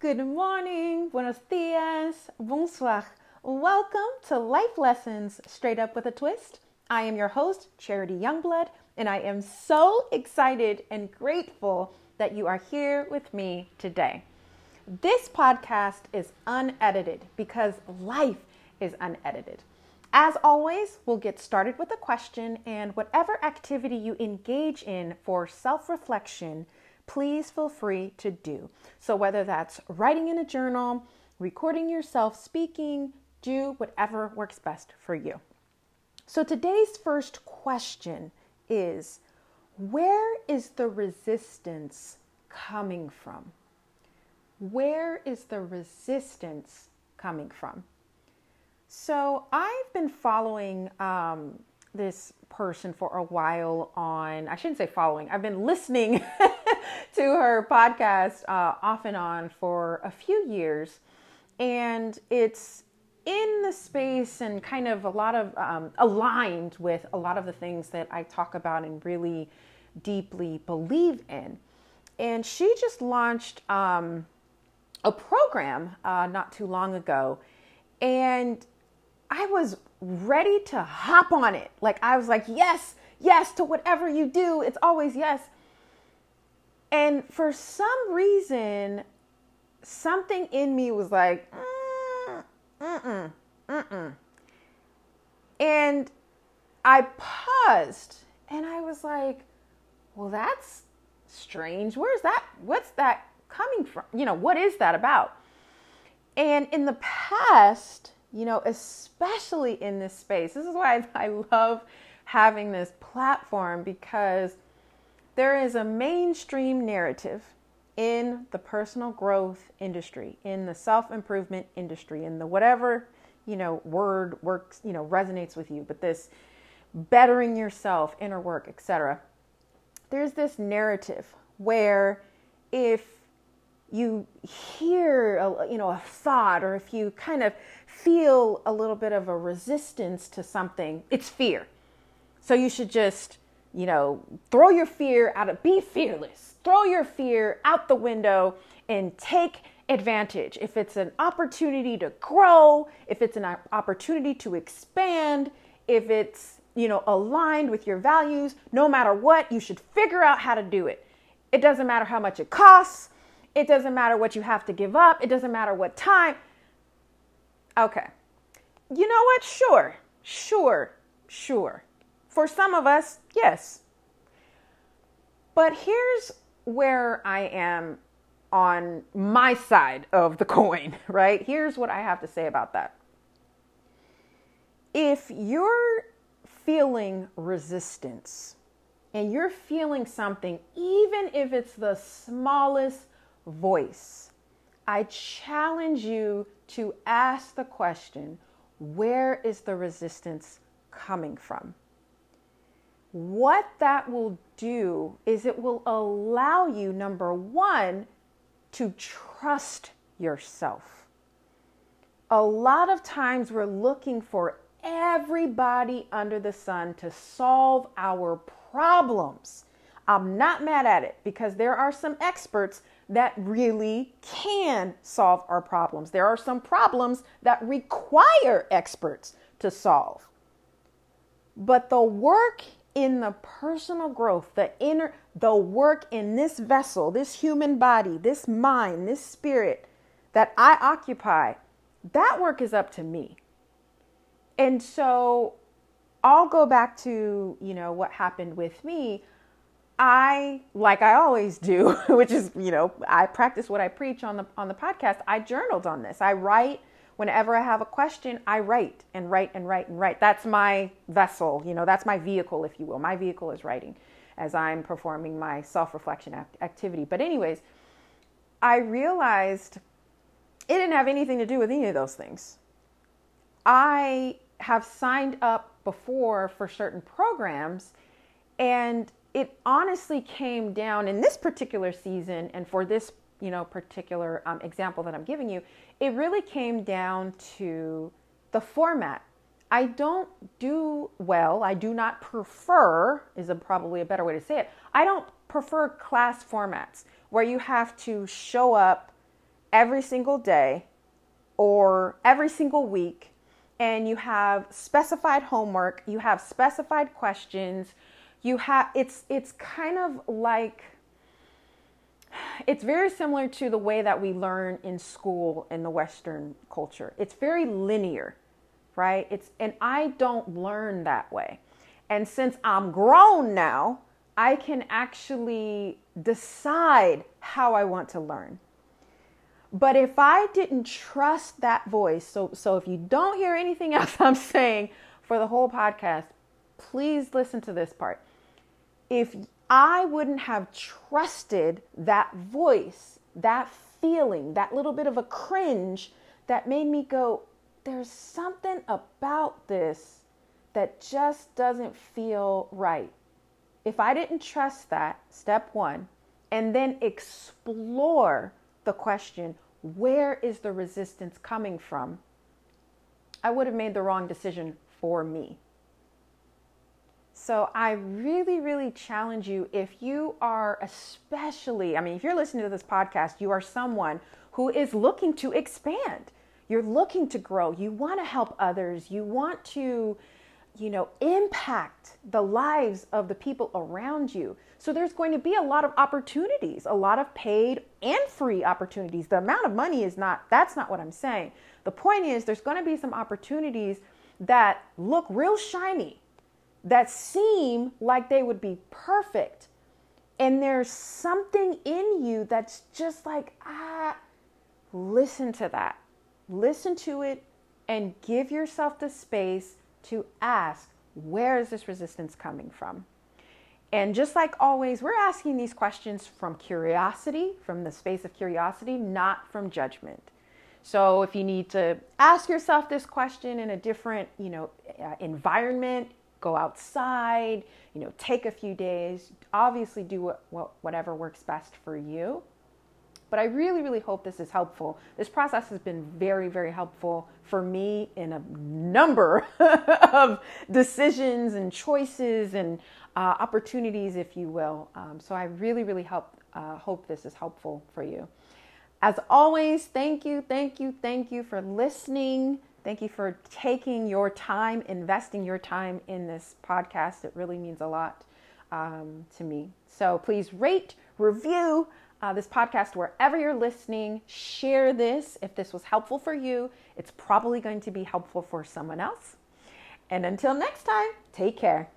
Good morning, buenos dias, bonsoir. Welcome to Life Lessons Straight Up with a Twist. I am your host, Charity Youngblood, and I am so excited and grateful that you are here with me today. This podcast is unedited because life is unedited. As always, we'll get started with a question, and whatever activity you engage in for self reflection please feel free to do. So, whether that's writing in a journal, recording yourself speaking, do whatever works best for you. So, today's first question is Where is the resistance coming from? Where is the resistance coming from? So, I've been following um, this person for a while on, I shouldn't say following, I've been listening to her podcast uh, off and on for a few years. And it's in the space and kind of a lot of um, aligned with a lot of the things that I talk about and really deeply believe in. And she just launched um, a program uh, not too long ago. And I was ready to hop on it. Like, I was like, yes, yes to whatever you do. It's always yes. And for some reason, something in me was like, mm, mm-mm, mm-mm. And I paused and I was like, well, that's strange. Where's that? What's that coming from? You know, what is that about? And in the past, you know, especially in this space, this is why I love having this platform because there is a mainstream narrative in the personal growth industry, in the self improvement industry, in the whatever, you know, word works, you know, resonates with you, but this bettering yourself, inner work, etc. There's this narrative where if you hear a, you know a thought or if you kind of feel a little bit of a resistance to something it's fear so you should just you know, throw your fear out of, be fearless. Throw your fear out the window and take advantage. If it's an opportunity to grow, if it's an opportunity to expand, if it's, you know, aligned with your values, no matter what, you should figure out how to do it. It doesn't matter how much it costs. It doesn't matter what you have to give up. It doesn't matter what time. Okay. You know what? Sure. Sure. Sure. For some of us, yes. But here's where I am on my side of the coin, right? Here's what I have to say about that. If you're feeling resistance and you're feeling something, even if it's the smallest voice, I challenge you to ask the question where is the resistance coming from? What that will do is it will allow you, number one, to trust yourself. A lot of times we're looking for everybody under the sun to solve our problems. I'm not mad at it because there are some experts that really can solve our problems. There are some problems that require experts to solve. But the work in the personal growth, the inner, the work in this vessel, this human body, this mind, this spirit that I occupy, that work is up to me. And so I'll go back to, you know, what happened with me. I, like I always do, which is, you know, I practice what I preach on the on the podcast. I journaled on this. I write whenever I have a question, I write and write and write and write. That's my vessel, you know, that's my vehicle, if you will. My vehicle is writing as I'm performing my self reflection act- activity. But, anyways, I realized it didn't have anything to do with any of those things. I have signed up before for certain programs, and it honestly came down in this particular season and for this you know particular um, example that i'm giving you it really came down to the format. I don't do well i do not prefer is a, probably a better way to say it i don't prefer class formats where you have to show up every single day or every single week and you have specified homework, you have specified questions, you have it's it's kind of like it's very similar to the way that we learn in school in the western culture. It's very linear, right? It's and I don't learn that way. And since I'm grown now, I can actually decide how I want to learn. But if I didn't trust that voice, so so if you don't hear anything else I'm saying for the whole podcast, please listen to this part. If I wouldn't have trusted that voice, that feeling, that little bit of a cringe that made me go, there's something about this that just doesn't feel right. If I didn't trust that, step one, and then explore the question where is the resistance coming from? I would have made the wrong decision for me. So I really, really challenge you if you are, especially, I mean, if you're listening to this podcast, you are someone who is looking to expand. You're looking to grow. You want to help others. You want to you know, impact the lives of the people around you. So there's going to be a lot of opportunities, a lot of paid and free opportunities. The amount of money is not, that's not what I'm saying. The point is, there's going to be some opportunities that look real shiny, that seem like they would be perfect. And there's something in you that's just like, ah, listen to that. Listen to it and give yourself the space to ask, where is this resistance coming from? And just like always, we're asking these questions from curiosity, from the space of curiosity, not from judgment. So if you need to ask yourself this question in a different, you know, uh, environment, go outside, you know, take a few days, obviously do what, what, whatever works best for you. But I really, really hope this is helpful. This process has been very, very helpful for me in a number of decisions and choices and uh, opportunities, if you will. Um, so I really, really help, uh, hope this is helpful for you. As always, thank you, thank you, thank you for listening. Thank you for taking your time, investing your time in this podcast. It really means a lot um, to me. So please rate, review, uh, this podcast wherever you're listening. Share this if this was helpful for you. It's probably going to be helpful for someone else. And until next time, take care.